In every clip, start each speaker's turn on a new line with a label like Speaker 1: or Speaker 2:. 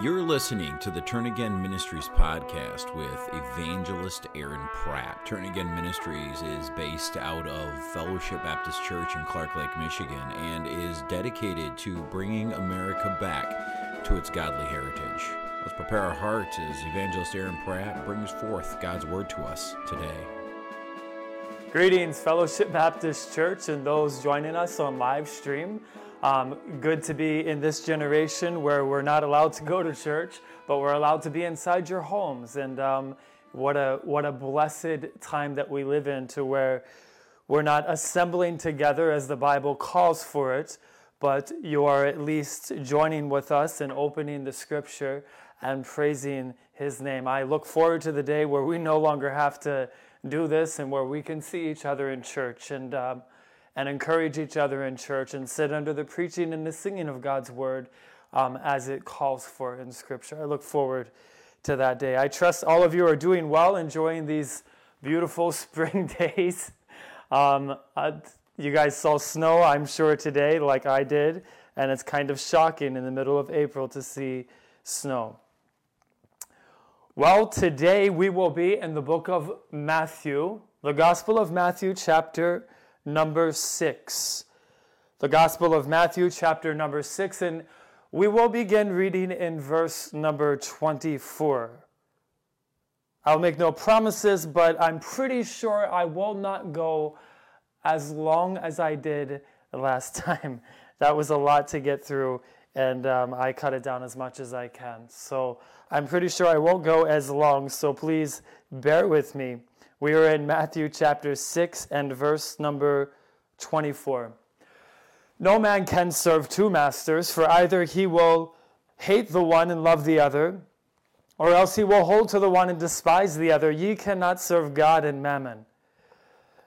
Speaker 1: You're listening to the Turn Again Ministries podcast with evangelist Aaron Pratt. Turn Again Ministries is based out of Fellowship Baptist Church in Clark Lake, Michigan, and is dedicated to bringing America back to its godly heritage. Let's prepare our hearts as evangelist Aaron Pratt brings forth God's word to us today.
Speaker 2: Greetings, Fellowship Baptist Church, and those joining us on live stream. Um, good to be in this generation where we're not allowed to go to church, but we're allowed to be inside your homes. And um, what a what a blessed time that we live in, to where we're not assembling together as the Bible calls for it, but you are at least joining with us and opening the Scripture and praising His name. I look forward to the day where we no longer have to do this and where we can see each other in church and. Um, and encourage each other in church and sit under the preaching and the singing of God's word um, as it calls for in Scripture. I look forward to that day. I trust all of you are doing well, enjoying these beautiful spring days. Um, uh, you guys saw snow, I'm sure, today, like I did, and it's kind of shocking in the middle of April to see snow. Well, today we will be in the book of Matthew, the Gospel of Matthew, chapter number 6. The Gospel of Matthew, chapter number 6, and we will begin reading in verse number 24. I'll make no promises, but I'm pretty sure I will not go as long as I did last time. That was a lot to get through, and um, I cut it down as much as I can. So I'm pretty sure I won't go as long, so please bear with me. We are in Matthew chapter 6 and verse number 24. No man can serve two masters, for either he will hate the one and love the other, or else he will hold to the one and despise the other. Ye cannot serve God and mammon.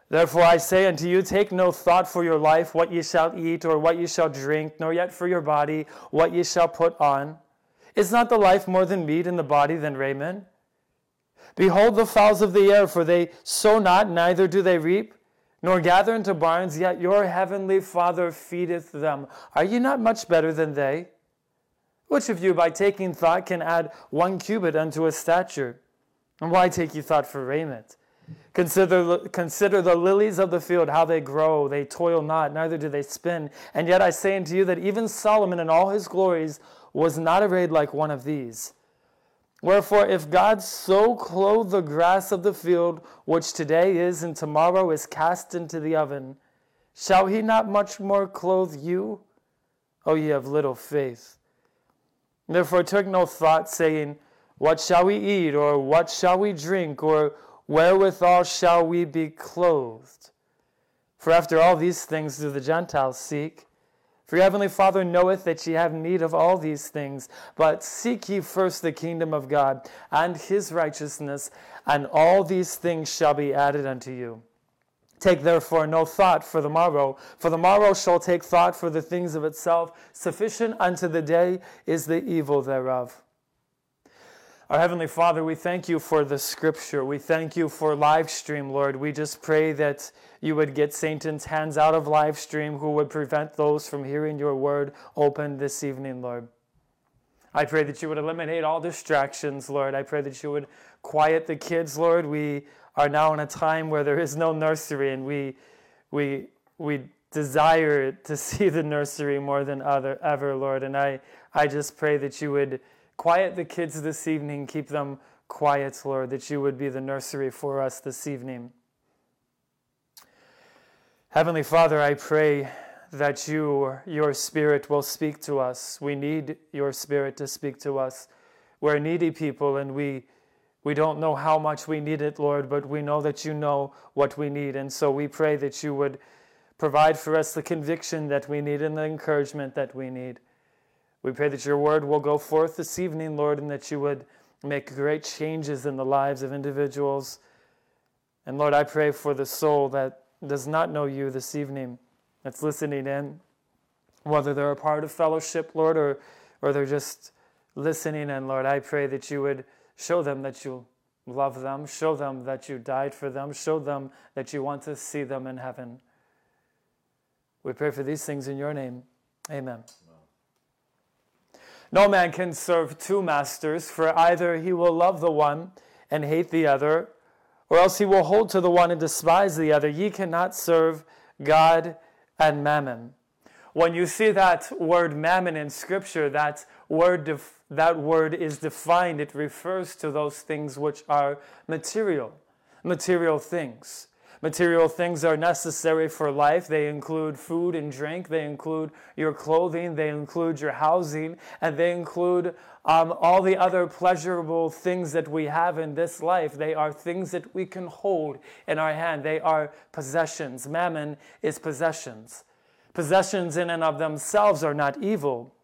Speaker 2: Therefore I say unto you, take no thought for your life, what ye shall eat, or what ye shall drink, nor yet for your body, what ye shall put on. Is not the life more than meat, and the body than raiment? Behold the fowls of the air, for they sow not, neither do they reap, nor gather into barns, yet your heavenly Father feedeth them. Are ye not much better than they? Which of you, by taking thought, can add one cubit unto a stature? And why take ye thought for raiment? Consider, consider the lilies of the field, how they grow. They toil not, neither do they spin. And yet I say unto you that even Solomon in all his glories was not arrayed like one of these. Wherefore, if God so clothe the grass of the field, which today is and tomorrow is cast into the oven, shall he not much more clothe you, O ye of little faith? Therefore took no thought, saying, What shall we eat, or what shall we drink, or wherewithal shall we be clothed? For after all these things do the Gentiles seek. For your heavenly Father knoweth that ye have need of all these things. But seek ye first the kingdom of God and his righteousness, and all these things shall be added unto you. Take therefore no thought for the morrow, for the morrow shall take thought for the things of itself. Sufficient unto the day is the evil thereof. Our Heavenly Father, we thank you for the scripture. We thank you for live stream, Lord. We just pray that you would get Satan's hands out of live stream who would prevent those from hearing your word open this evening, Lord. I pray that you would eliminate all distractions, Lord. I pray that you would quiet the kids, Lord. We are now in a time where there is no nursery, and we, we, we desire to see the nursery more than other, ever, Lord. And I, I just pray that you would Quiet the kids this evening. Keep them quiet, Lord, that you would be the nursery for us this evening. Heavenly Father, I pray that you, your Spirit will speak to us. We need your Spirit to speak to us. We're needy people and we, we don't know how much we need it, Lord, but we know that you know what we need. And so we pray that you would provide for us the conviction that we need and the encouragement that we need. We pray that your word will go forth this evening, Lord, and that you would make great changes in the lives of individuals. And Lord, I pray for the soul that does not know you this evening, that's listening in, whether they're a part of fellowship, Lord, or, or they're just listening in, Lord, I pray that you would show them that you love them, show them that you died for them, show them that you want to see them in heaven. We pray for these things in your name. Amen. No man can serve two masters, for either he will love the one and hate the other, or else he will hold to the one and despise the other. Ye cannot serve God and mammon. When you see that word mammon in Scripture, that word, def- that word is defined. It refers to those things which are material, material things. Material things are necessary for life. They include food and drink. They include your clothing. They include your housing. And they include um, all the other pleasurable things that we have in this life. They are things that we can hold in our hand. They are possessions. Mammon is possessions. Possessions in and of themselves are not evil.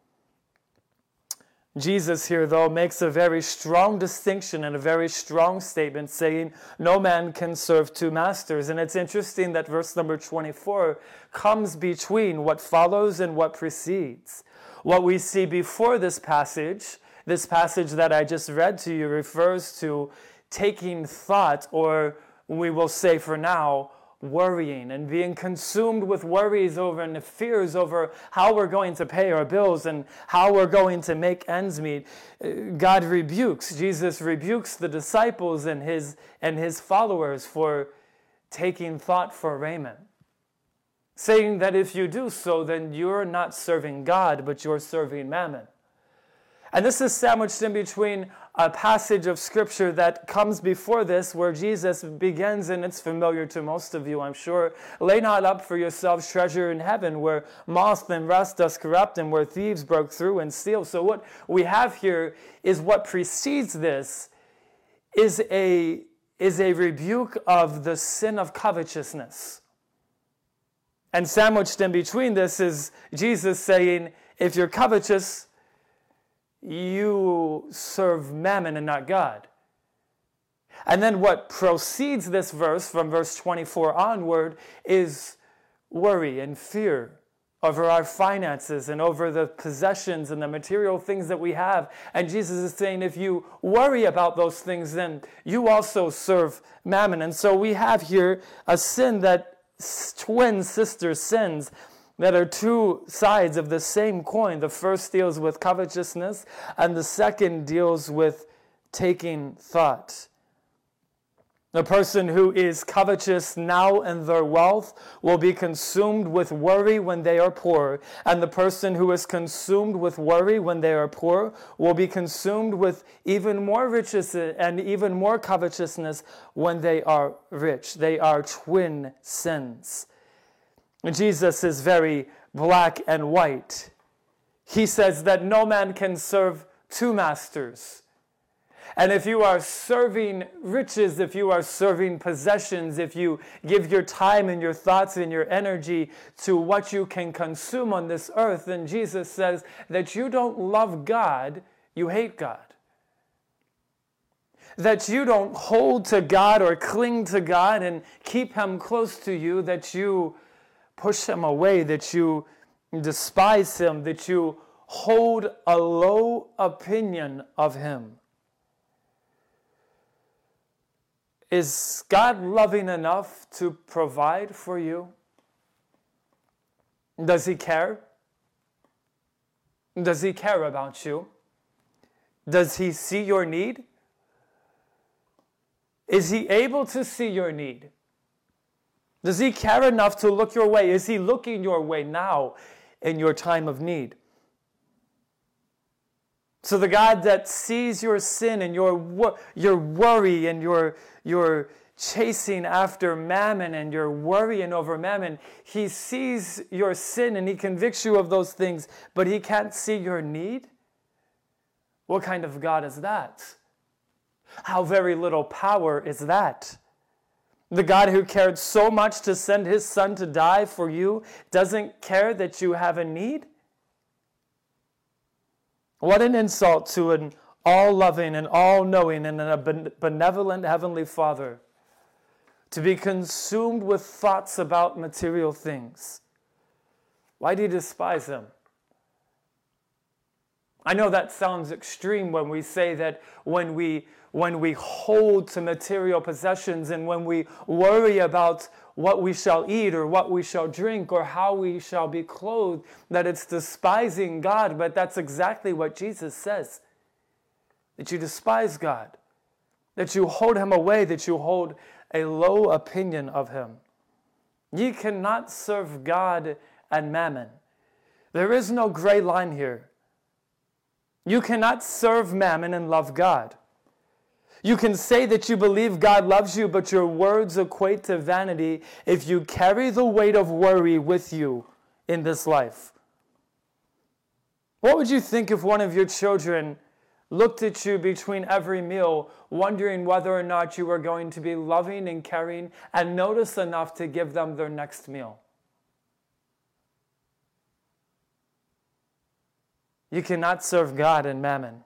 Speaker 2: Jesus here, though, makes a very strong distinction and a very strong statement saying, No man can serve two masters. And it's interesting that verse number 24 comes between what follows and what precedes. What we see before this passage, this passage that I just read to you, refers to taking thought, or we will say for now, worrying and being consumed with worries over and fears over how we're going to pay our bills and how we're going to make ends meet uh, god rebukes. Jesus rebukes the disciples and his and his followers for taking thought for raiment saying that if you do so then you're not serving god but you're serving mammon. And this is sandwiched in between a passage of scripture that comes before this where Jesus begins, and it's familiar to most of you, I'm sure. Lay not up for yourselves treasure in heaven where moth and rust does corrupt and where thieves broke through and steal. So, what we have here is what precedes this is a, is a rebuke of the sin of covetousness. And sandwiched in between this is Jesus saying, if you're covetous, you serve mammon and not God. And then what proceeds this verse from verse 24 onward is worry and fear over our finances and over the possessions and the material things that we have. And Jesus is saying, if you worry about those things, then you also serve mammon. And so we have here a sin that twin sister sins that are two sides of the same coin. The first deals with covetousness, and the second deals with taking thought. The person who is covetous now in their wealth will be consumed with worry when they are poor. And the person who is consumed with worry when they are poor will be consumed with even more riches and even more covetousness when they are rich. They are twin sins. Jesus is very black and white. He says that no man can serve two masters. And if you are serving riches, if you are serving possessions, if you give your time and your thoughts and your energy to what you can consume on this earth, then Jesus says that you don't love God, you hate God. That you don't hold to God or cling to God and keep Him close to you, that you push him away, that you despise him, that you hold a low opinion of him. Is God loving enough to provide for you? Does he care? Does he care about you? Does he see your need? Is he able to see your need? Does he care enough to look your way? Is he looking your way now in your time of need? So the God that sees your sin and your, your worry and your, your chasing after mammon and your worrying over mammon, he sees your sin and he convicts you of those things, but he can't see your need? What kind of God is that? How very little power is that? The God who cared so much to send his son to die for you doesn't care that you have a need? What an insult to an all loving and all knowing and a benevolent heavenly Father to be consumed with thoughts about material things. Why do you despise him? I know that sounds extreme when we say that when we when we hold to material possessions and when we worry about what we shall eat or what we shall drink or how we shall be clothed, that it's despising God, but that's exactly what Jesus says. That you despise God, that you hold him away, that you hold a low opinion of him. Ye cannot serve God and mammon. There is no gray line here. You cannot serve mammon and love God. You can say that you believe God loves you, but your words equate to vanity if you carry the weight of worry with you in this life. What would you think if one of your children looked at you between every meal, wondering whether or not you were going to be loving and caring and notice enough to give them their next meal? You cannot serve God and mammon.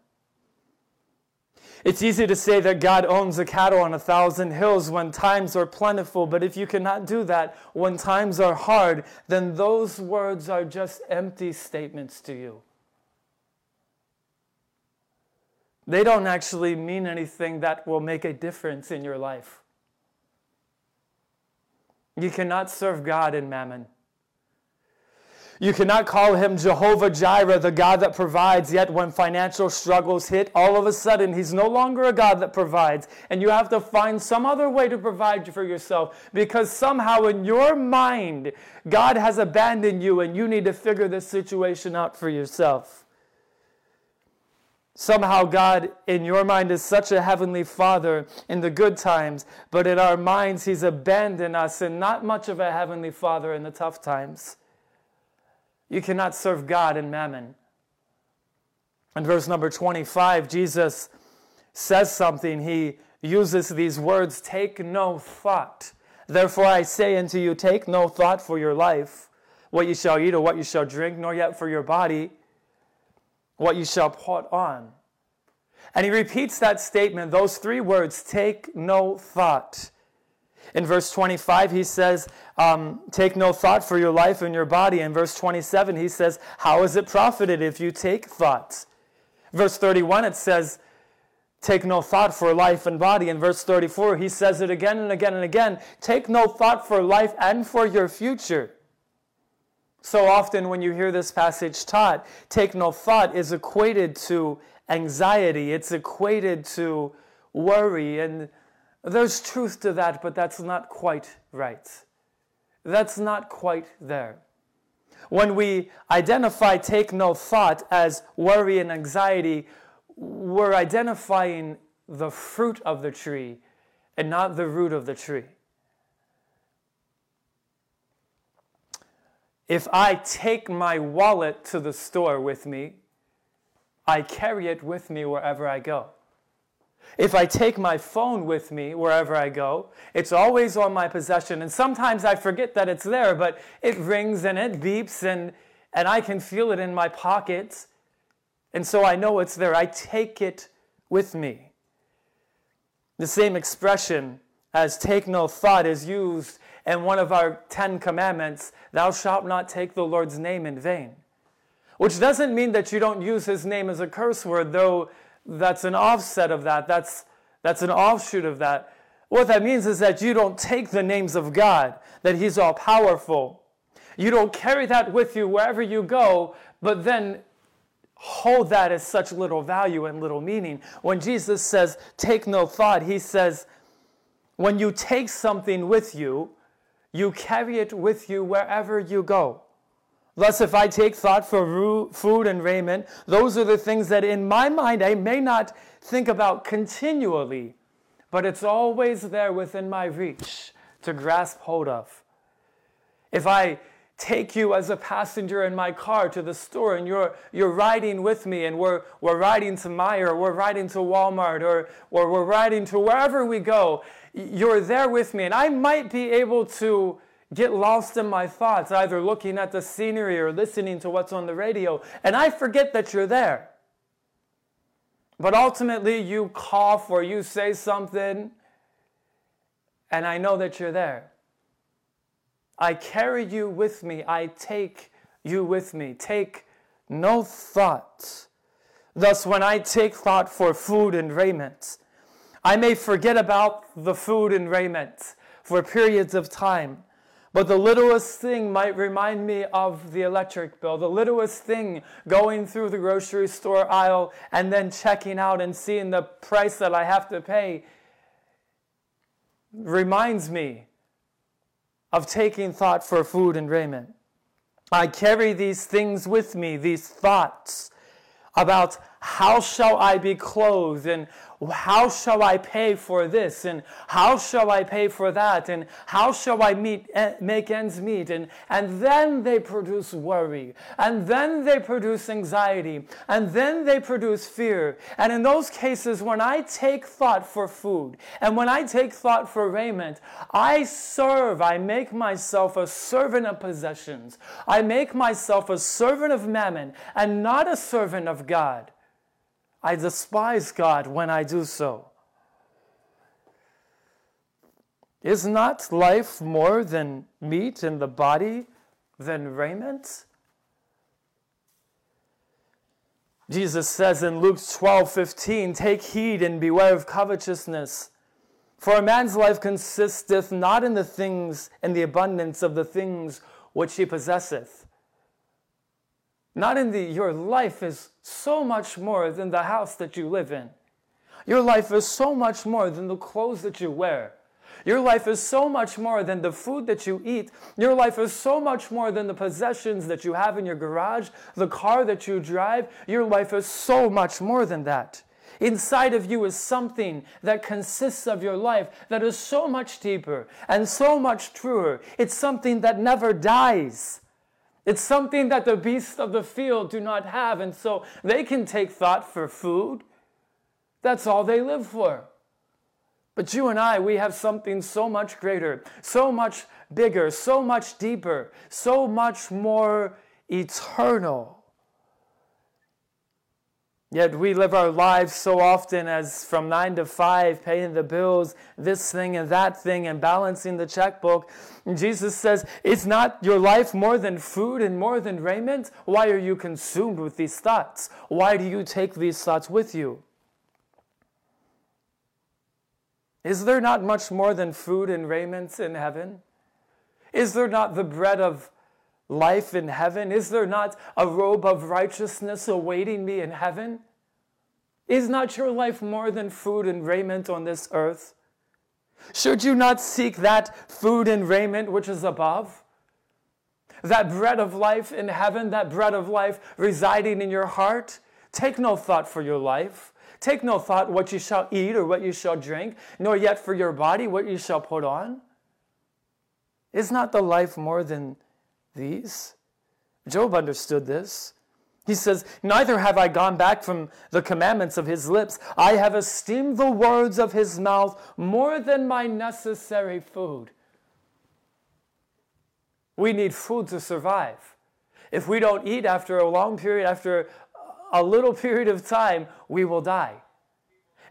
Speaker 2: It's easy to say that God owns the cattle on a thousand hills when times are plentiful, but if you cannot do that when times are hard, then those words are just empty statements to you. They don't actually mean anything that will make a difference in your life. You cannot serve God in mammon. You cannot call him Jehovah Jireh, the God that provides, yet when financial struggles hit, all of a sudden he's no longer a God that provides. And you have to find some other way to provide for yourself because somehow in your mind, God has abandoned you and you need to figure this situation out for yourself. Somehow, God in your mind is such a heavenly Father in the good times, but in our minds, He's abandoned us and not much of a heavenly Father in the tough times. You cannot serve God and mammon. In verse number 25, Jesus says something. He uses these words take no thought. Therefore, I say unto you, take no thought for your life, what you shall eat or what you shall drink, nor yet for your body, what you shall put on. And he repeats that statement, those three words, take no thought. In verse 25, he says, um, Take no thought for your life and your body. In verse 27, he says, How is it profited if you take thought? Verse 31, it says, Take no thought for life and body. In verse 34, he says it again and again and again Take no thought for life and for your future. So often, when you hear this passage taught, take no thought is equated to anxiety, it's equated to worry. And there's truth to that, but that's not quite right. That's not quite there. When we identify take no thought as worry and anxiety, we're identifying the fruit of the tree and not the root of the tree. If I take my wallet to the store with me, I carry it with me wherever I go. If I take my phone with me wherever I go, it's always on my possession. And sometimes I forget that it's there, but it rings and it beeps and, and I can feel it in my pocket. And so I know it's there. I take it with me. The same expression as take no thought is used in one of our Ten Commandments Thou shalt not take the Lord's name in vain. Which doesn't mean that you don't use his name as a curse word, though that's an offset of that. That's, that's an offshoot of that. What that means is that you don't take the names of God, that He's all powerful. You don't carry that with you wherever you go, but then hold that as such little value and little meaning. When Jesus says, take no thought, He says, when you take something with you, you carry it with you wherever you go. Thus, if I take thought for food and raiment, those are the things that in my mind I may not think about continually, but it's always there within my reach to grasp hold of. If I take you as a passenger in my car to the store and you're, you're riding with me and we're, we're riding to Meijer, we're riding to Walmart, or, or we're riding to wherever we go, you're there with me. And I might be able to get lost in my thoughts, either looking at the scenery or listening to what's on the radio, and I forget that you're there. But ultimately, you cough or you say something, and I know that you're there. I carry you with me. I take you with me. Take no thought Thus, when I take thought for food and raiment, I may forget about the food and raiment for periods of time. But the littlest thing might remind me of the electric bill, the littlest thing going through the grocery store aisle and then checking out and seeing the price that I have to pay reminds me of taking thought for food and raiment. I carry these things with me, these thoughts about how shall I be clothed and how shall I pay for this? And how shall I pay for that? And how shall I meet, eh, make ends meet? And, and then they produce worry. And then they produce anxiety. And then they produce fear. And in those cases, when I take thought for food and when I take thought for raiment, I serve, I make myself a servant of possessions. I make myself a servant of mammon and not a servant of God. I despise God when I do so. Is not life more than meat in the body than raiment? Jesus says in Luke 12 15, Take heed and beware of covetousness. For a man's life consisteth not in the things, in the abundance of the things which he possesseth. Not in the, your life is so much more than the house that you live in. Your life is so much more than the clothes that you wear. Your life is so much more than the food that you eat. Your life is so much more than the possessions that you have in your garage, the car that you drive. Your life is so much more than that. Inside of you is something that consists of your life that is so much deeper and so much truer. It's something that never dies. It's something that the beasts of the field do not have, and so they can take thought for food. That's all they live for. But you and I, we have something so much greater, so much bigger, so much deeper, so much more eternal. Yet we live our lives so often as from nine to five, paying the bills, this thing and that thing, and balancing the checkbook. And Jesus says, It's not your life more than food and more than raiment? Why are you consumed with these thoughts? Why do you take these thoughts with you? Is there not much more than food and raiment in heaven? Is there not the bread of life in heaven? Is there not a robe of righteousness awaiting me in heaven? Is not your life more than food and raiment on this earth? Should you not seek that food and raiment which is above? That bread of life in heaven, that bread of life residing in your heart? Take no thought for your life. Take no thought what you shall eat or what you shall drink, nor yet for your body what you shall put on. Is not the life more than these? Job understood this. He says, Neither have I gone back from the commandments of his lips. I have esteemed the words of his mouth more than my necessary food. We need food to survive. If we don't eat after a long period, after a little period of time, we will die.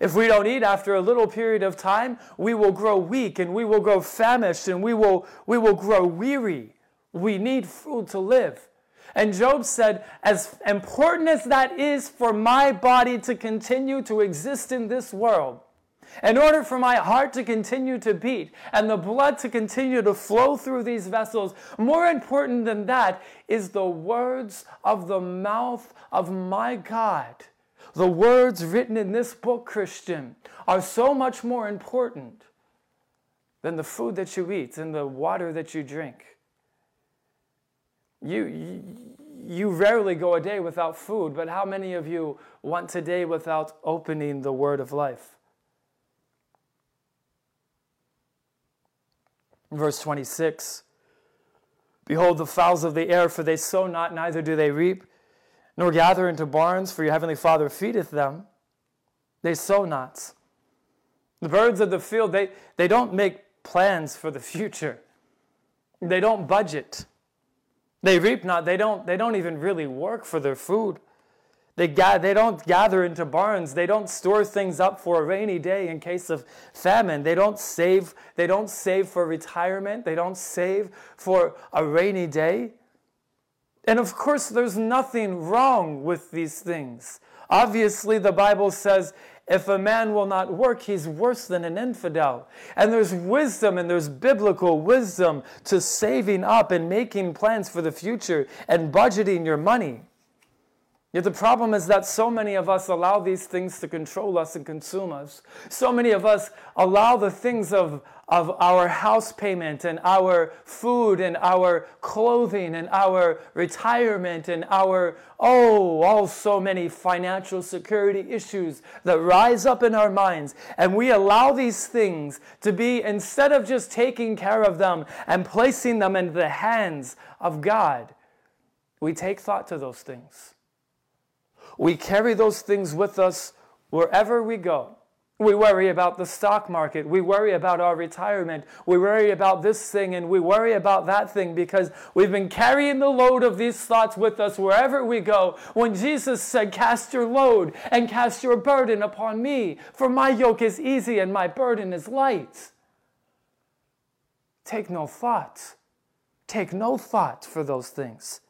Speaker 2: If we don't eat after a little period of time, we will grow weak and we will grow famished and we will, we will grow weary. We need food to live. And Job said, as important as that is for my body to continue to exist in this world, in order for my heart to continue to beat and the blood to continue to flow through these vessels, more important than that is the words of the mouth of my God. The words written in this book, Christian, are so much more important than the food that you eat and the water that you drink. You, you, rarely go a day without food, but how many of you want today without opening the word of life? Verse 26 Behold the fowls of the air, for they sow not, neither do they reap, nor gather into barns, for your heavenly Father feedeth them. They sow not. The birds of the field, they, they don't make plans for the future, they don't budget. They reap not, they don't, they don't even really work for their food. They, ga- they don't gather into barns. They don't store things up for a rainy day in case of famine. They don't save, they don't save for retirement. They don't save for a rainy day. And of course, there's nothing wrong with these things. Obviously, the Bible says if a man will not work, he's worse than an infidel. And there's wisdom and there's biblical wisdom to saving up and making plans for the future and budgeting your money. Yet the problem is that so many of us allow these things to control us and consume us. So many of us allow the things of, of our house payment and our food and our clothing and our retirement and our, oh, all so many financial security issues that rise up in our minds. And we allow these things to be, instead of just taking care of them and placing them in the hands of God, we take thought to those things. We carry those things with us wherever we go. We worry about the stock market. We worry about our retirement. We worry about this thing and we worry about that thing because we've been carrying the load of these thoughts with us wherever we go. When Jesus said, Cast your load and cast your burden upon me, for my yoke is easy and my burden is light. Take no thought. Take no thought for those things.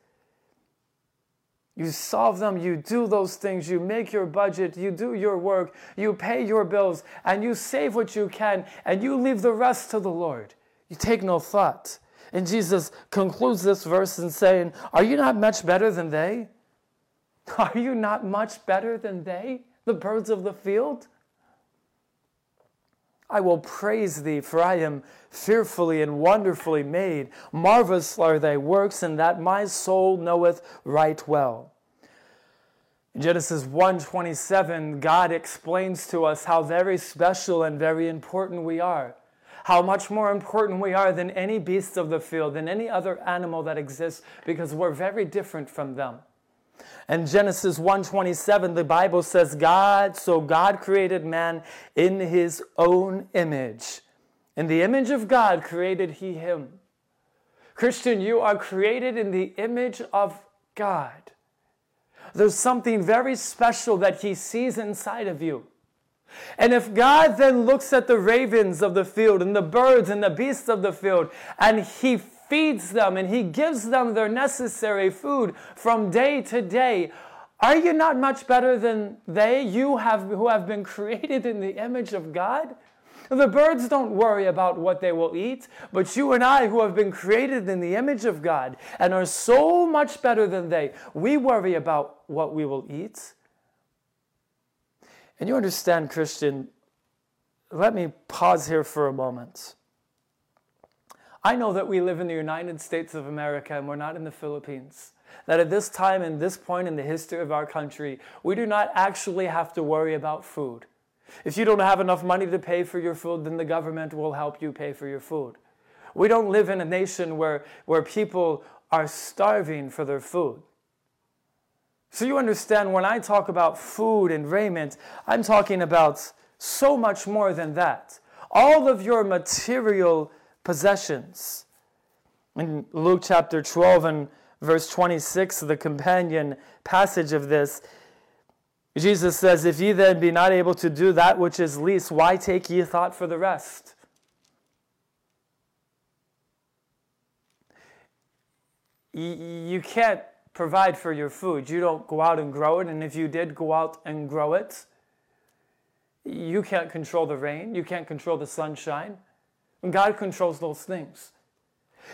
Speaker 2: You solve them, you do those things, you make your budget, you do your work, you pay your bills, and you save what you can, and you leave the rest to the Lord. You take no thought. And Jesus concludes this verse in saying, Are you not much better than they? Are you not much better than they, the birds of the field? I will praise thee, for I am fearfully and wonderfully made. Marvelous are thy works, and that my soul knoweth right well. In Genesis 1:27, God explains to us how very special and very important we are. How much more important we are than any beast of the field, than any other animal that exists, because we're very different from them. And Genesis 1:27 the Bible says God so God created man in his own image. In the image of God created he him. Christian, you are created in the image of God. There's something very special that he sees inside of you. And if God then looks at the ravens of the field and the birds and the beasts of the field and he feeds them and He gives them their necessary food from day to day. Are you not much better than they, you have, who have been created in the image of God? The birds don't worry about what they will eat, but you and I, who have been created in the image of God and are so much better than they, we worry about what we will eat. And you understand, Christian, let me pause here for a moment. I know that we live in the United States of America and we're not in the Philippines. That at this time and this point in the history of our country, we do not actually have to worry about food. If you don't have enough money to pay for your food, then the government will help you pay for your food. We don't live in a nation where, where people are starving for their food. So you understand when I talk about food and raiment, I'm talking about so much more than that. All of your material possessions. In Luke chapter 12 and verse 26, the companion passage of this, Jesus says, If ye then be not able to do that which is least, why take ye thought for the rest? You can't provide for your food. You don't go out and grow it, and if you did go out and grow it, you can't control the rain, you can't control the sunshine. God controls those things.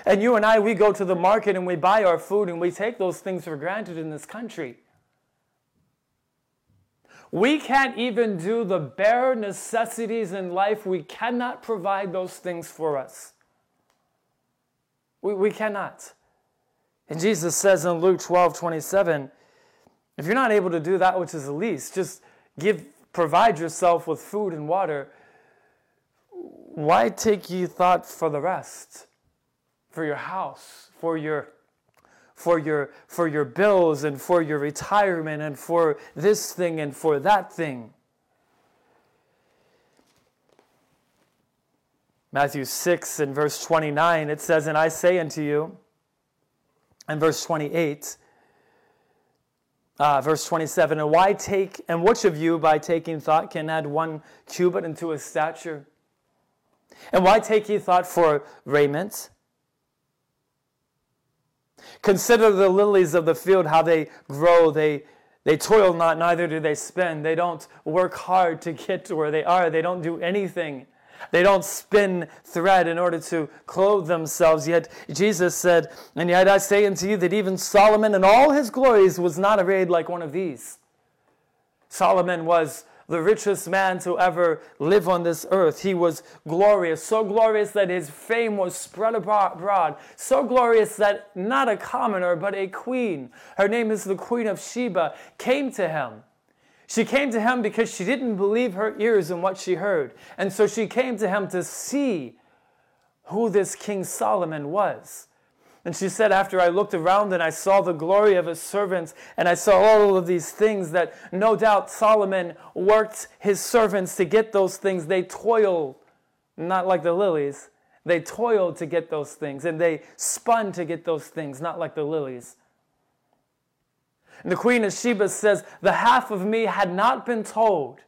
Speaker 2: And you and I, we go to the market and we buy our food and we take those things for granted in this country. We can't even do the bare necessities in life. We cannot provide those things for us. We, we cannot. And Jesus says in Luke 12 27, if you're not able to do that which is the least, just give, provide yourself with food and water why take ye thought for the rest? For your house, for your for your for your bills and for your retirement and for this thing and for that thing. Matthew 6 and verse 29, it says, And I say unto you, and verse 28, uh, verse 27, and why take, and which of you by taking thought can add one cubit into his stature? And why take ye thought for raiment? Consider the lilies of the field, how they grow. They, they toil not, neither do they spin. They don't work hard to get to where they are. They don't do anything. They don't spin thread in order to clothe themselves. Yet Jesus said, And yet I say unto you that even Solomon in all his glories was not arrayed like one of these. Solomon was the richest man to ever live on this earth. He was glorious, so glorious that his fame was spread abroad, so glorious that not a commoner, but a queen, her name is the Queen of Sheba, came to him. She came to him because she didn't believe her ears in what she heard. And so she came to him to see who this King Solomon was. And she said, After I looked around and I saw the glory of his servants, and I saw all of these things that no doubt Solomon worked his servants to get those things. They toiled, not like the lilies. They toiled to get those things, and they spun to get those things, not like the lilies. And the queen of Sheba says, The half of me had not been told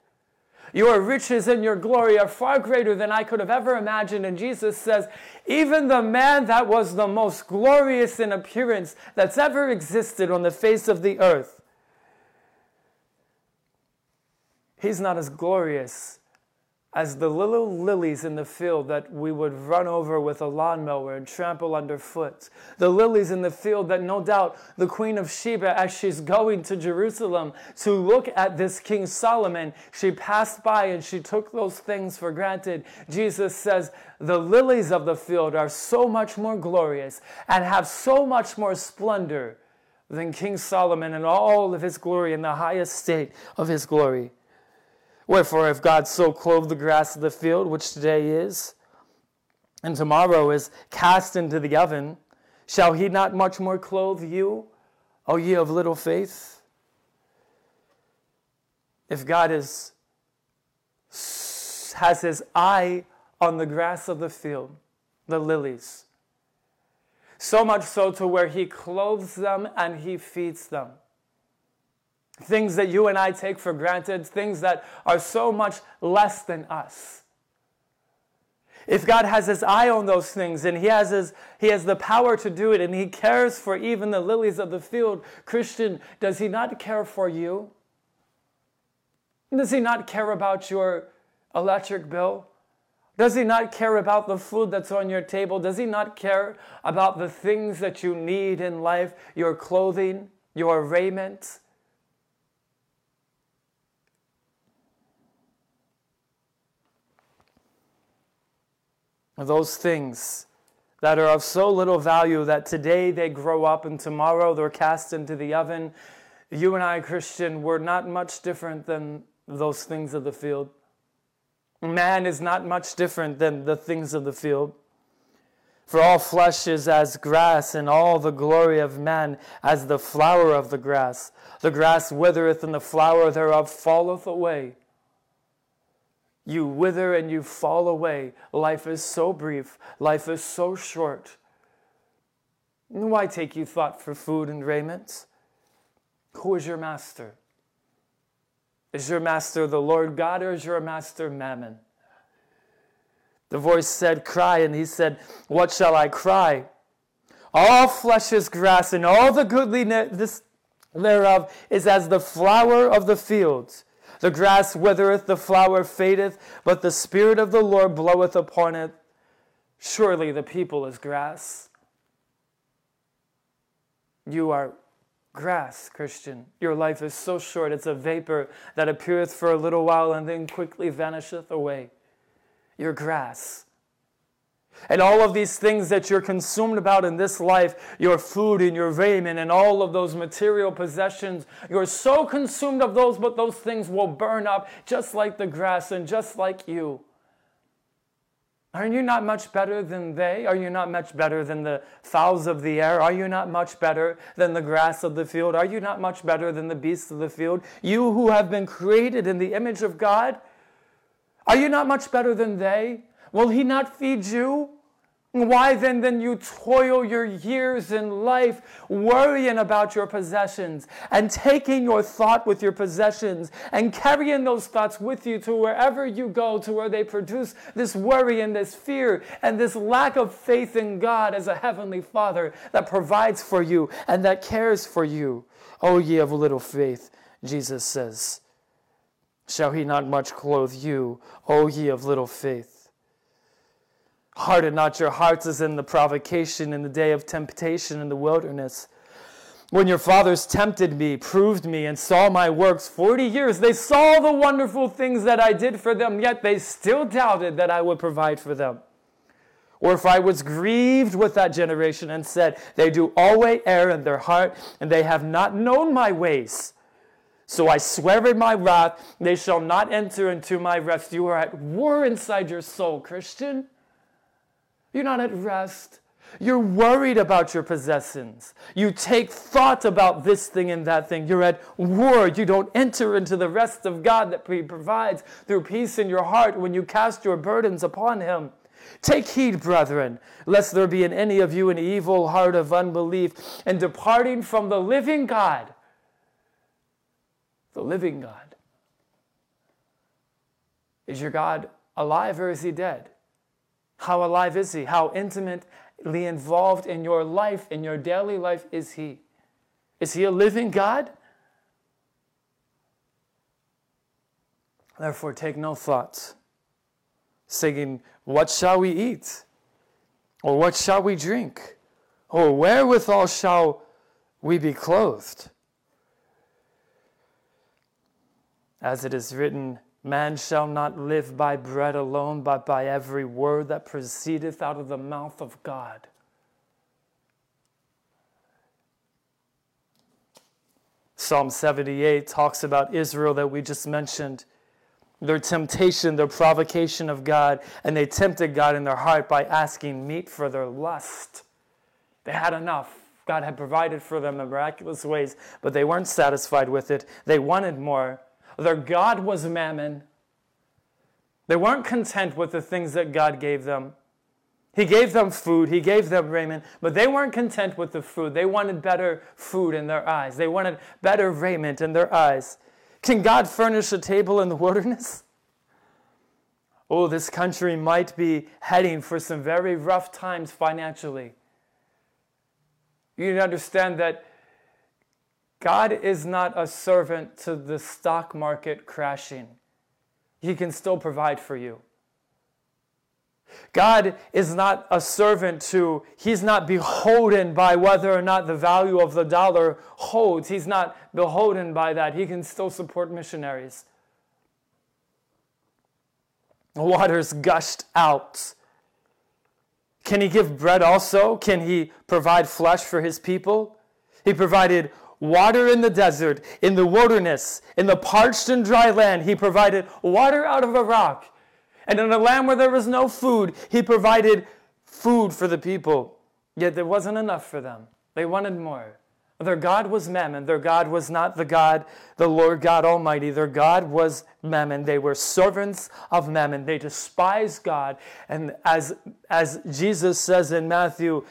Speaker 2: your riches and your glory are far greater than I could have ever imagined. And Jesus says, even the man that was the most glorious in appearance that's ever existed on the face of the earth, he's not as glorious as the little lilies in the field that we would run over with a lawnmower and trample underfoot. The lilies in the field that no doubt the Queen of Sheba, as she's going to Jerusalem to look at this King Solomon, she passed by and she took those things for granted. Jesus says, The lilies of the field are so much more glorious and have so much more splendor than King Solomon and all of his glory in the highest state of his glory. Wherefore, if God so clothe the grass of the field, which today is, and tomorrow is cast into the oven, shall he not much more clothe you, O ye of little faith? If God is, has his eye on the grass of the field, the lilies, so much so to where he clothes them and he feeds them things that you and I take for granted, things that are so much less than us. If God has his eye on those things and he has, his, he has the power to do it and he cares for even the lilies of the field, Christian, does he not care for you? Does he not care about your electric bill? Does he not care about the food that's on your table? Does he not care about the things that you need in life, your clothing, your raiment? Those things that are of so little value that today they grow up and tomorrow they're cast into the oven. You and I, Christian, we're not much different than those things of the field. Man is not much different than the things of the field. For all flesh is as grass, and all the glory of man as the flower of the grass. The grass withereth, and the flower thereof falleth away you wither and you fall away. Life is so brief, life is so short. Why take you thought for food and raiment? Who is your master? Is your master the Lord God or is your master Mammon? The voice said, Cry, and he said, What shall I cry? All flesh is grass, and all the goodliness thereof is as the flower of the fields. The grass withereth, the flower fadeth, but the Spirit of the Lord bloweth upon it. Surely the people is grass. You are grass, Christian. Your life is so short, it's a vapor that appeareth for a little while and then quickly vanisheth away. You're grass. And all of these things that you're consumed about in this life, your food and your raiment and all of those material possessions, you're so consumed of those, but those things will burn up just like the grass and just like you. Are you not much better than they? Are you not much better than the fowls of the air? Are you not much better than the grass of the field? Are you not much better than the beasts of the field? You who have been created in the image of God, are you not much better than they? Will he not feed you? Why then then you toil your years in life worrying about your possessions and taking your thought with your possessions and carrying those thoughts with you to wherever you go to where they produce this worry and this fear and this lack of faith in God as a heavenly Father that provides for you and that cares for you. O ye of little faith, Jesus says. Shall he not much clothe you, O ye of little faith? Harden not your hearts as in the provocation in the day of temptation in the wilderness. When your fathers tempted me, proved me, and saw my works 40 years, they saw the wonderful things that I did for them, yet they still doubted that I would provide for them. Or if I was grieved with that generation and said, They do always err in their heart, and they have not known my ways. So I swear in my wrath, they shall not enter into my rest. You are at war inside your soul, Christian. You're not at rest. You're worried about your possessions. You take thought about this thing and that thing. You're at war. You don't enter into the rest of God that He provides through peace in your heart when you cast your burdens upon Him. Take heed, brethren, lest there be in any of you an evil heart of unbelief and departing from the living God. The living God. Is your God alive or is he dead? How alive is He? How intimately involved in your life, in your daily life, is He? Is He a living God? Therefore, take no thought, saying, What shall we eat? Or what shall we drink? Or wherewithal shall we be clothed? As it is written, Man shall not live by bread alone, but by every word that proceedeth out of the mouth of God. Psalm 78 talks about Israel that we just mentioned. Their temptation, their provocation of God, and they tempted God in their heart by asking meat for their lust. They had enough. God had provided for them in miraculous ways, but they weren't satisfied with it. They wanted more. Their God was mammon. They weren't content with the things that God gave them. He gave them food, He gave them raiment, but they weren't content with the food. They wanted better food in their eyes, they wanted better raiment in their eyes. Can God furnish a table in the wilderness? Oh, this country might be heading for some very rough times financially. You need to understand that God is not a servant to the stock market crashing. He can still provide for you. God is not a servant to, he's not beholden by whether or not the value of the dollar holds. He's not beholden by that. He can still support missionaries. Waters gushed out. Can he give bread also? Can he provide flesh for his people? He provided water in the desert, in the wilderness, in the parched and dry land. He provided water out of a rock. And in a land where there was no food, he provided food for the people. Yet there wasn't enough for them. They wanted more. Their God was Mammon. Their God was not the God, the Lord God Almighty. Their God was Mammon. They were servants of Mammon. They despised God. And as, as Jesus says in Matthew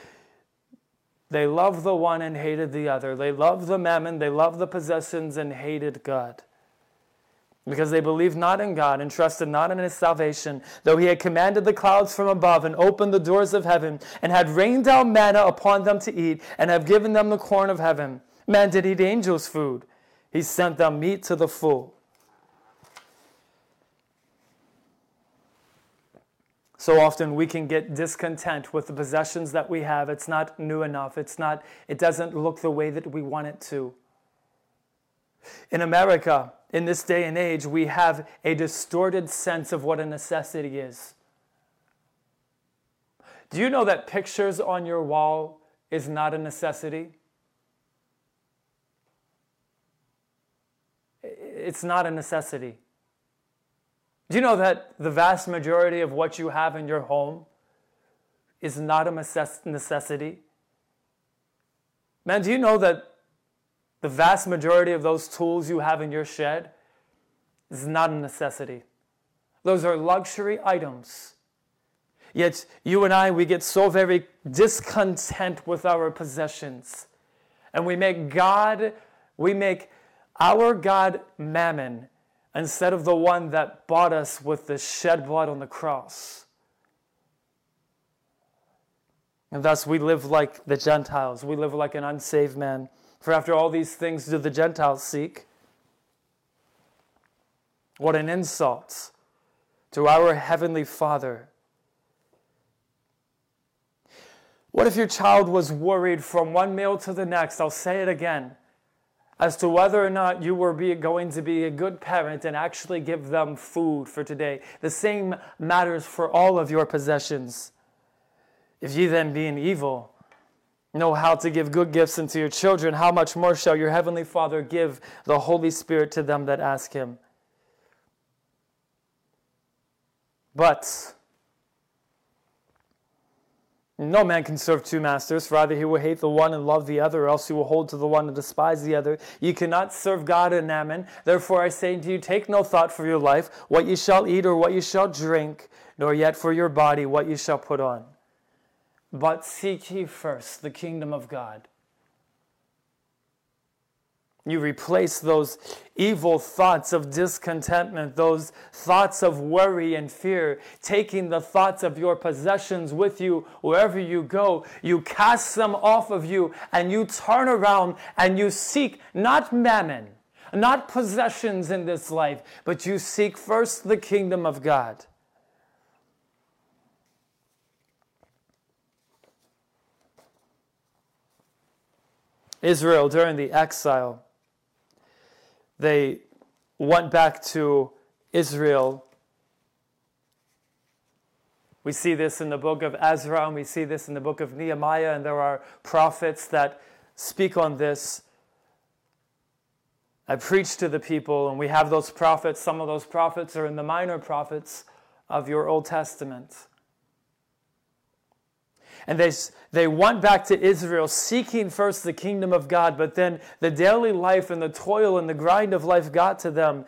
Speaker 2: they loved the one and hated the other. They loved the mammon, they loved the possessions, and hated God. Because they believed not in God and trusted not in his salvation, though he had commanded the clouds from above and opened the doors of heaven, and had rained down manna upon them to eat, and have given them the corn of heaven. Man did eat angels' food. He sent them meat to the full. So often we can get discontent with the possessions that we have. It's not new enough. It's not it doesn't look the way that we want it to. In America, in this day and age, we have a distorted sense of what a necessity is. Do you know that pictures on your wall is not a necessity? It's not a necessity. Do you know that the vast majority of what you have in your home is not a necessity? Man, do you know that the vast majority of those tools you have in your shed is not a necessity? Those are luxury items. Yet you and I, we get so very discontent with our possessions. And we make God, we make our God mammon instead of the one that bought us with the shed blood on the cross. And thus we live like the Gentiles. We live like an unsaved man. For after all these things do the Gentiles seek. What an insult to our Heavenly Father. What if your child was worried from one meal to the next? I'll say it again as to whether or not you were be, going to be a good parent and actually give them food for today. The same matters for all of your possessions. If ye then, being evil, know how to give good gifts unto your children, how much more shall your heavenly Father give the Holy Spirit to them that ask him? But no man can serve two masters, rather he will hate the one and love the other, or else he will hold to the one and despise the other. You cannot serve God and mammon. Therefore I say to you, take no thought for your life, what you shall eat or what you shall drink, nor yet for your body what you shall put on. But seek ye first the kingdom of God. You replace those evil thoughts of discontentment, those thoughts of worry and fear, taking the thoughts of your possessions with you wherever you go. You cast them off of you and you turn around and you seek not mammon, not possessions in this life, but you seek first the kingdom of God. Israel during the exile, they went back to Israel. We see this in the book of Ezra, and we see this in the book of Nehemiah, and there are prophets that speak on this. I preach to the people, and we have those prophets. Some of those prophets are in the minor prophets of your Old Testament. And they, they went back to Israel seeking first the kingdom of God, but then the daily life and the toil and the grind of life got to them.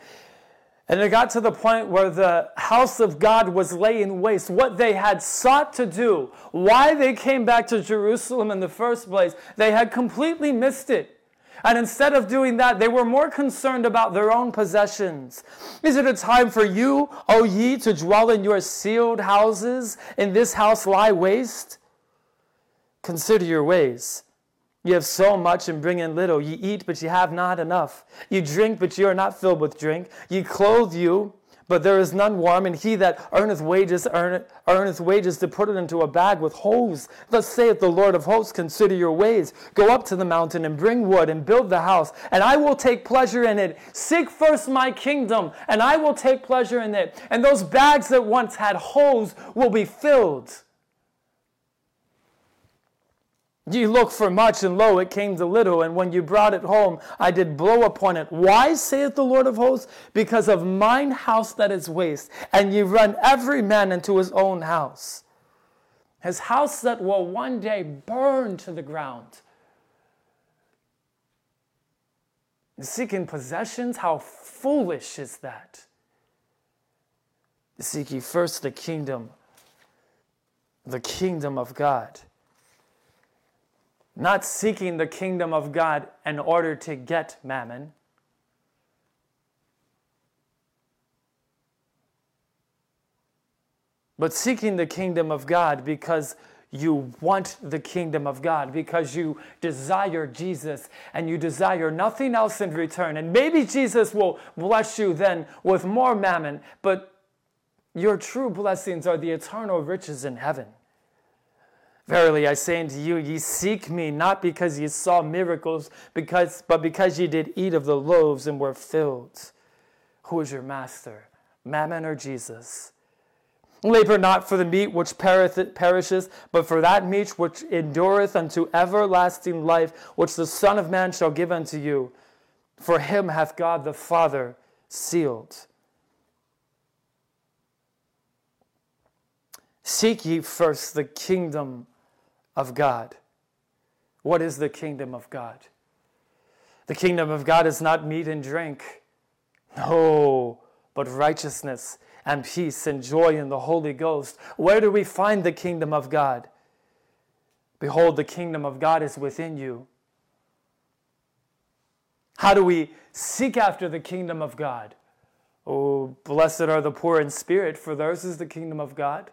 Speaker 2: And it got to the point where the house of God was laying waste. What they had sought to do, why they came back to Jerusalem in the first place, they had completely missed it. And instead of doing that, they were more concerned about their own possessions. Is it a time for you, O ye, to dwell in your sealed houses, in this house lie waste? Consider your ways. You have so much and bring in little. You eat, but you have not enough. You drink, but you are not filled with drink. You clothe you, but there is none warm. And he that earneth wages, earneth, earneth wages to put it into a bag with holes. Thus saith the Lord of hosts, Consider your ways. Go up to the mountain and bring wood and build the house, and I will take pleasure in it. Seek first my kingdom, and I will take pleasure in it. And those bags that once had holes will be filled. Ye look for much, and lo, it came to little. And when you brought it home, I did blow upon it. Why, saith the Lord of hosts? Because of mine house that is waste, and ye run every man into his own house. His house that will one day burn to the ground. Seeking possessions, how foolish is that? Seek ye first the kingdom, the kingdom of God not seeking the kingdom of God in order to get mammon. But seeking the kingdom of God because you want the kingdom of God, because you desire Jesus and you desire nothing else in return. And maybe Jesus will bless you then with more mammon, but your true blessings are the eternal riches in heaven. Verily I say unto you, ye seek me not because ye saw miracles, because, but because ye did eat of the loaves and were filled. Who is your master, Mammon or Jesus? Labor not for the meat which perishes, but for that meat which endureth unto everlasting life, which the Son of Man shall give unto you. For him hath God the Father sealed. Seek ye first the kingdom of God. What is the kingdom of God? The kingdom of God is not meat and drink, no, but righteousness and peace and joy in the Holy Ghost. Where do we find the kingdom of God? Behold, the kingdom of God is within you. How do we seek after the kingdom of God? Oh, blessed are the poor in spirit, for theirs is the kingdom of God.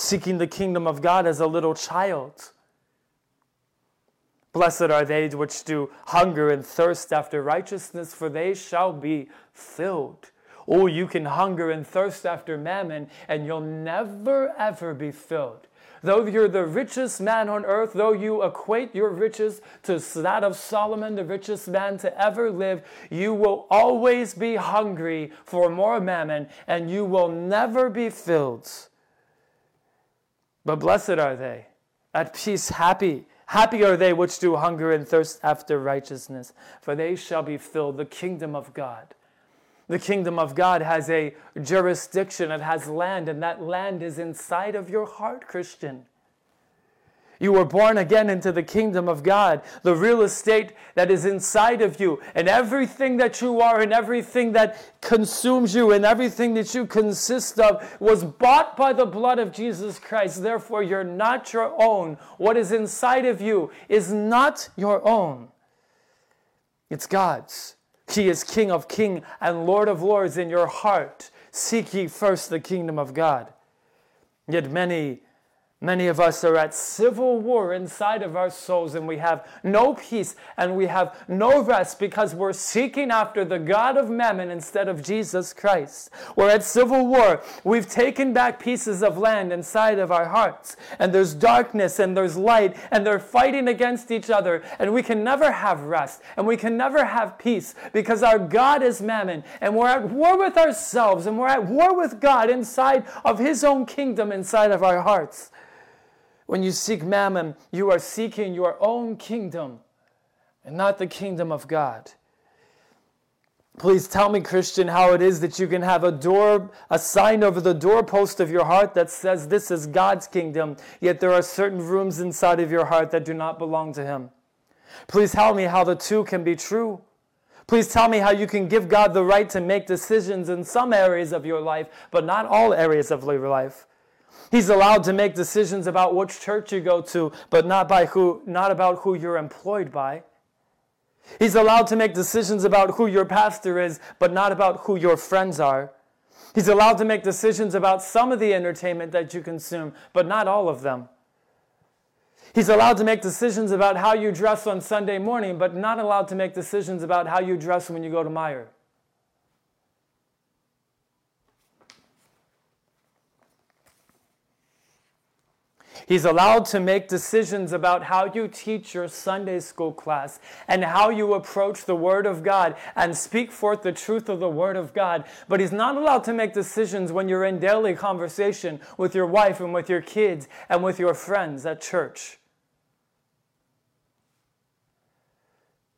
Speaker 2: Seeking the kingdom of God as a little child. Blessed are they which do hunger and thirst after righteousness, for they shall be filled. Oh, you can hunger and thirst after mammon, and you'll never ever be filled. Though you're the richest man on earth, though you equate your riches to that of Solomon, the richest man to ever live, you will always be hungry for more mammon and you will never be filled. But blessed are they, at peace, happy. Happy are they which do hunger and thirst after righteousness, for they shall be filled the kingdom of God. The kingdom of God has a jurisdiction, it has land, and that land is inside of your heart, Christian. You were born again into the kingdom of God, the real estate that is inside of you, and everything that you are, and everything that consumes you, and everything that you consist of was bought by the blood of Jesus Christ. Therefore, you're not your own. What is inside of you is not your own, it's God's. He is King of kings and Lord of lords in your heart. Seek ye first the kingdom of God. Yet many Many of us are at civil war inside of our souls, and we have no peace and we have no rest because we're seeking after the God of mammon instead of Jesus Christ. We're at civil war. We've taken back pieces of land inside of our hearts, and there's darkness and there's light, and they're fighting against each other, and we can never have rest and we can never have peace because our God is mammon, and we're at war with ourselves, and we're at war with God inside of His own kingdom inside of our hearts. When you seek mammon, you are seeking your own kingdom and not the kingdom of God. Please tell me, Christian, how it is that you can have a door, a sign over the doorpost of your heart that says this is God's kingdom, yet there are certain rooms inside of your heart that do not belong to Him. Please tell me how the two can be true. Please tell me how you can give God the right to make decisions in some areas of your life, but not all areas of your life. He's allowed to make decisions about which church you go to, but not by who not about who you're employed by. He's allowed to make decisions about who your pastor is, but not about who your friends are. He's allowed to make decisions about some of the entertainment that you consume, but not all of them. He's allowed to make decisions about how you dress on Sunday morning, but not allowed to make decisions about how you dress when you go to Meijer. He's allowed to make decisions about how you teach your Sunday school class and how you approach the Word of God and speak forth the truth of the Word of God. But He's not allowed to make decisions when you're in daily conversation with your wife and with your kids and with your friends at church.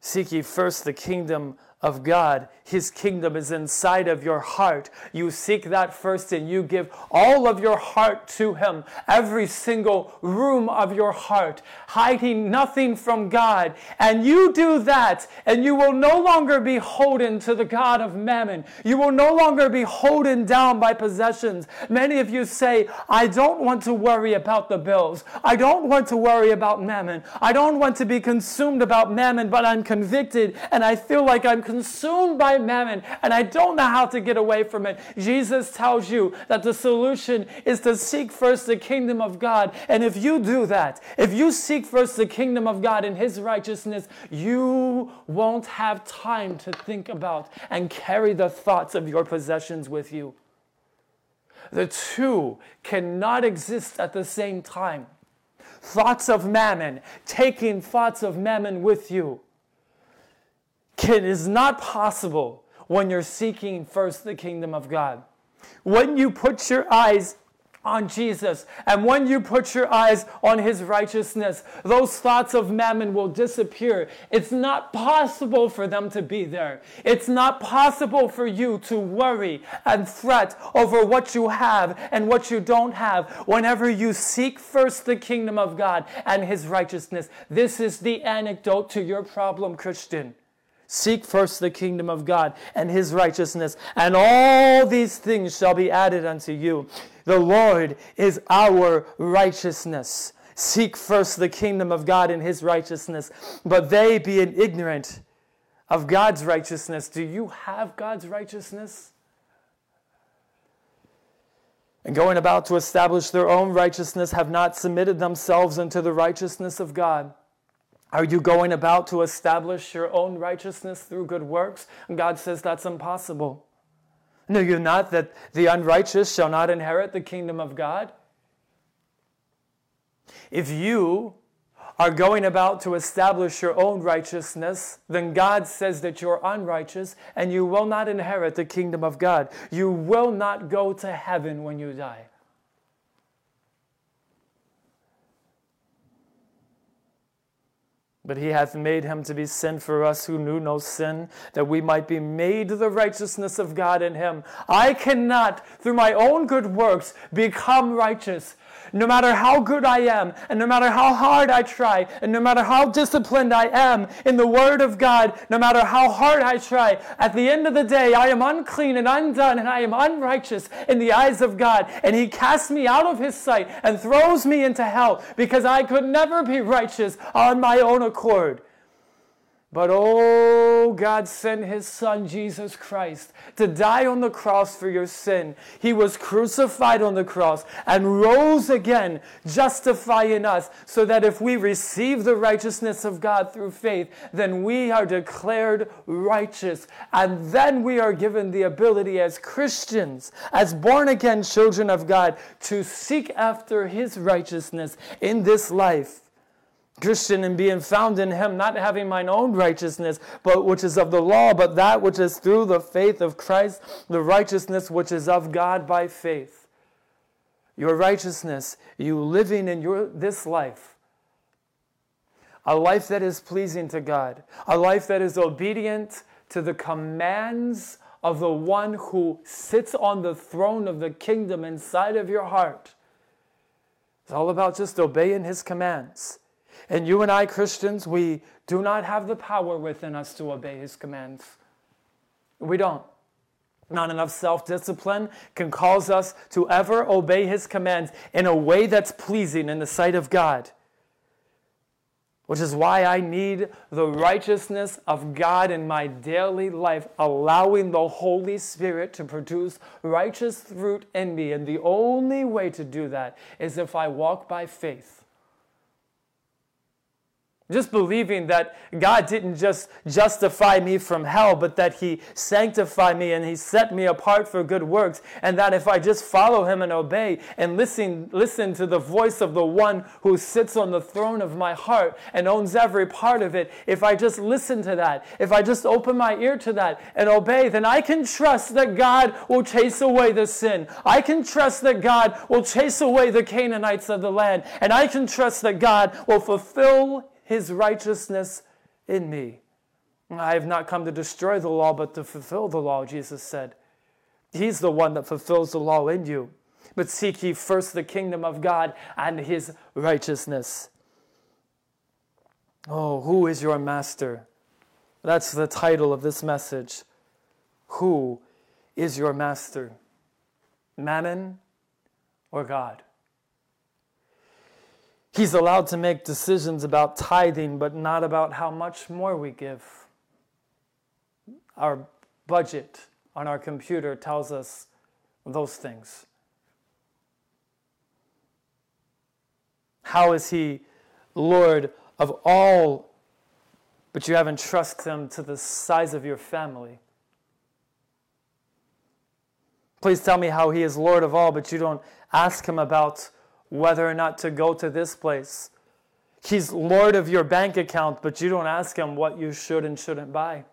Speaker 2: Seek ye first the kingdom of God. His kingdom is inside of your heart. You seek that first and you give all of your heart to Him, every single room of your heart, hiding nothing from God. And you do that, and you will no longer be holden to the God of mammon. You will no longer be holden down by possessions. Many of you say, I don't want to worry about the bills. I don't want to worry about mammon. I don't want to be consumed about mammon, but I'm convicted and I feel like I'm consumed by mammon and I don't know how to get away from it. Jesus tells you that the solution is to seek first the kingdom of God. And if you do that, if you seek first the kingdom of God and his righteousness, you won't have time to think about and carry the thoughts of your possessions with you. The two cannot exist at the same time. Thoughts of mammon, taking thoughts of mammon with you it is not possible when you're seeking first the kingdom of God. When you put your eyes on Jesus. And when you put your eyes on his righteousness, those thoughts of mammon will disappear. It's not possible for them to be there. It's not possible for you to worry and fret over what you have and what you don't have whenever you seek first the kingdom of God and his righteousness. This is the antidote to your problem, Christian. Seek first the kingdom of God and his righteousness, and all these things shall be added unto you. The Lord is our righteousness. Seek first the kingdom of God and his righteousness. But they, being ignorant of God's righteousness, do you have God's righteousness? And going about to establish their own righteousness, have not submitted themselves unto the righteousness of God. Are you going about to establish your own righteousness through good works? And God says that's impossible. Know you not that the unrighteous shall not inherit the kingdom of God? If you are going about to establish your own righteousness, then God says that you're unrighteous and you will not inherit the kingdom of God. You will not go to heaven when you die. But he hath made him to be sin for us who knew no sin, that we might be made the righteousness of God in him. I cannot, through my own good works, become righteous no matter how good I am, and no matter how hard I try, and no matter how disciplined I am in the Word of God, no matter how hard I try, at the end of the day, I am unclean and undone, and I am unrighteous in the eyes of God. And He casts me out of His sight and throws me into hell because I could never be righteous on my own accord. But oh, God sent his son Jesus Christ to die on the cross for your sin. He was crucified on the cross and rose again, justifying us, so that if we receive the righteousness of God through faith, then we are declared righteous. And then we are given the ability as Christians, as born again children of God, to seek after his righteousness in this life Christian and being found in him, not having mine own righteousness, but which is of the law, but that which is through the faith of Christ, the righteousness which is of God by faith. Your righteousness, you living in your this life, a life that is pleasing to God, a life that is obedient to the commands of the one who sits on the throne of the kingdom inside of your heart. It's all about just obeying his commands. And you and I, Christians, we do not have the power within us to obey his commands. We don't. Not enough self discipline can cause us to ever obey his commands in a way that's pleasing in the sight of God. Which is why I need the righteousness of God in my daily life, allowing the Holy Spirit to produce righteous fruit in me. And the only way to do that is if I walk by faith just believing that God didn't just justify me from hell, but that He sanctified me and He set me apart for good works. And that if I just follow Him and obey and listen, listen to the voice of the one who sits on the throne of my heart and owns every part of it, if I just listen to that, if I just open my ear to that and obey, then I can trust that God will chase away the sin. I can trust that God will chase away the Canaanites of the land. And I can trust that God will fulfill his righteousness in me. I have not come to destroy the law, but to fulfill the law, Jesus said. He's the one that fulfills the law in you. But seek ye first the kingdom of God and his righteousness. Oh, who is your master? That's the title of this message. Who is your master? Mammon or God? He's allowed to make decisions about tithing, but not about how much more we give. Our budget on our computer tells us those things. How is He Lord of all, but you haven't trusted Him to the size of your family? Please tell me how He is Lord of all, but you don't ask Him about whether or not to go to this place. He's Lord of your bank account, but you don't ask Him what you should and shouldn't buy.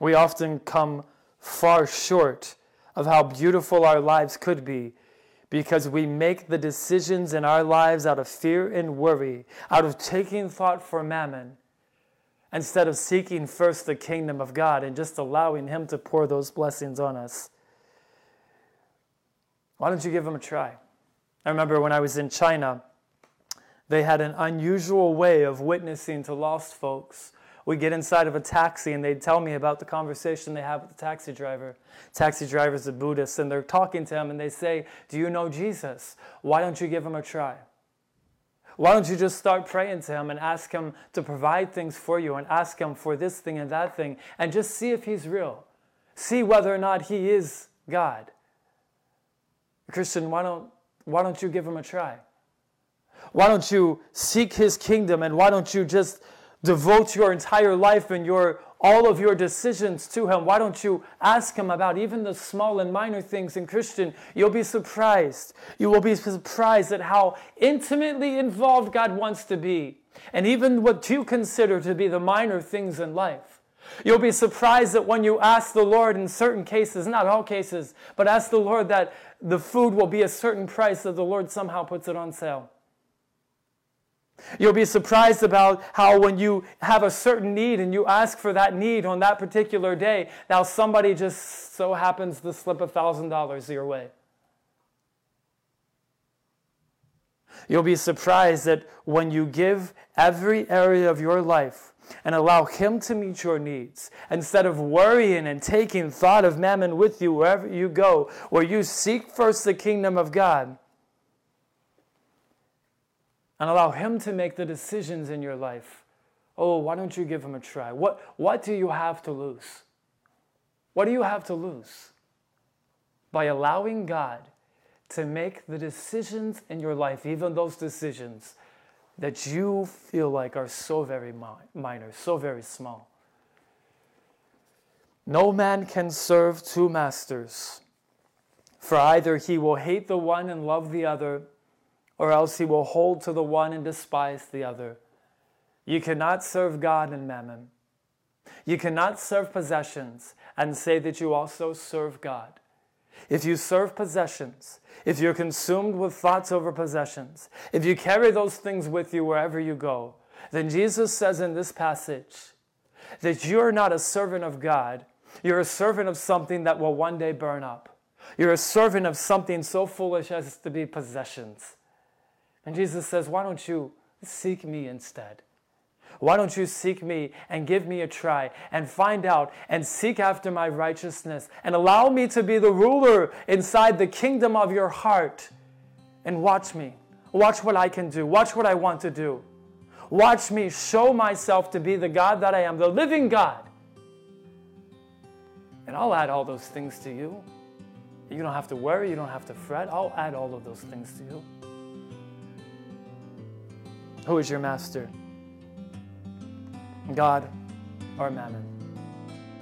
Speaker 2: We often come far short of how beautiful our lives could be because we make the decisions in our lives out of fear and worry, out of taking thought for mammon, instead of seeking first the kingdom of God and just allowing Him to pour those blessings on us. Why don't you give them a try? I remember when I was in China, They had an unusual way of witnessing to lost folks. We get inside of a taxi and they tell me about the conversation they have with the taxi driver. Taxi driver's a Buddhist and they're talking to him and they say, Do you know Jesus? Why don't you give him a try? Why don't you just start praying to him and ask him to provide things for you and ask him for this thing and that thing and just see if he's real? See whether or not he is God. Christian, why don't, why don't you give him a try? Why don't you seek his kingdom and why don't you just devote your entire life and your all of your decisions to him? Why don't you ask him about even the small and minor things? In christian you'll be surprised. You will be surprised at how intimately involved god wants to be. And even what you consider to be the minor things in life You'll be surprised that when you ask the Lord in certain cases, not all cases, but ask the Lord that the food will be a certain price that the Lord somehow puts it on sale. You'll be surprised about how when you have a certain need and you ask for that need on that particular day, now somebody just so happens to slip a $1,000 your way. You'll be surprised that when you give every area of your life and allow Him to meet your needs, instead of worrying and taking thought of mammon with you wherever you go, where you seek first the kingdom of God, and allow Him to make the decisions in your life. Oh, why don't you give Him a try? What, what do you have to lose? What do you have to lose? By allowing God to make the decisions in your life, even those decisions that you feel like are so very minor, so very small. No man can serve two masters, for either he will hate the one and love the other or else he will hold to the one and despise the other. You cannot serve God and mammon. You cannot serve possessions and say that you also serve God. If you serve possessions, if you're consumed with thoughts over possessions, if you carry those things with you wherever you go, then Jesus says in this passage that you're not a servant of God, you're a servant of something that will one day burn up. You're a servant of something so foolish as to be possessions. And Jesus says, Why don't you seek me instead? Why don't you seek me and give me a try and find out and seek after my righteousness and allow me to be the ruler inside the kingdom of your heart? And watch me. Watch what I can do. Watch what I want to do. Watch me show myself to be the God that I am, the living God. And I'll add all those things to you. You don't have to worry. You don't have to fret. I'll add all of those things to you. Who is your master? God or mammon?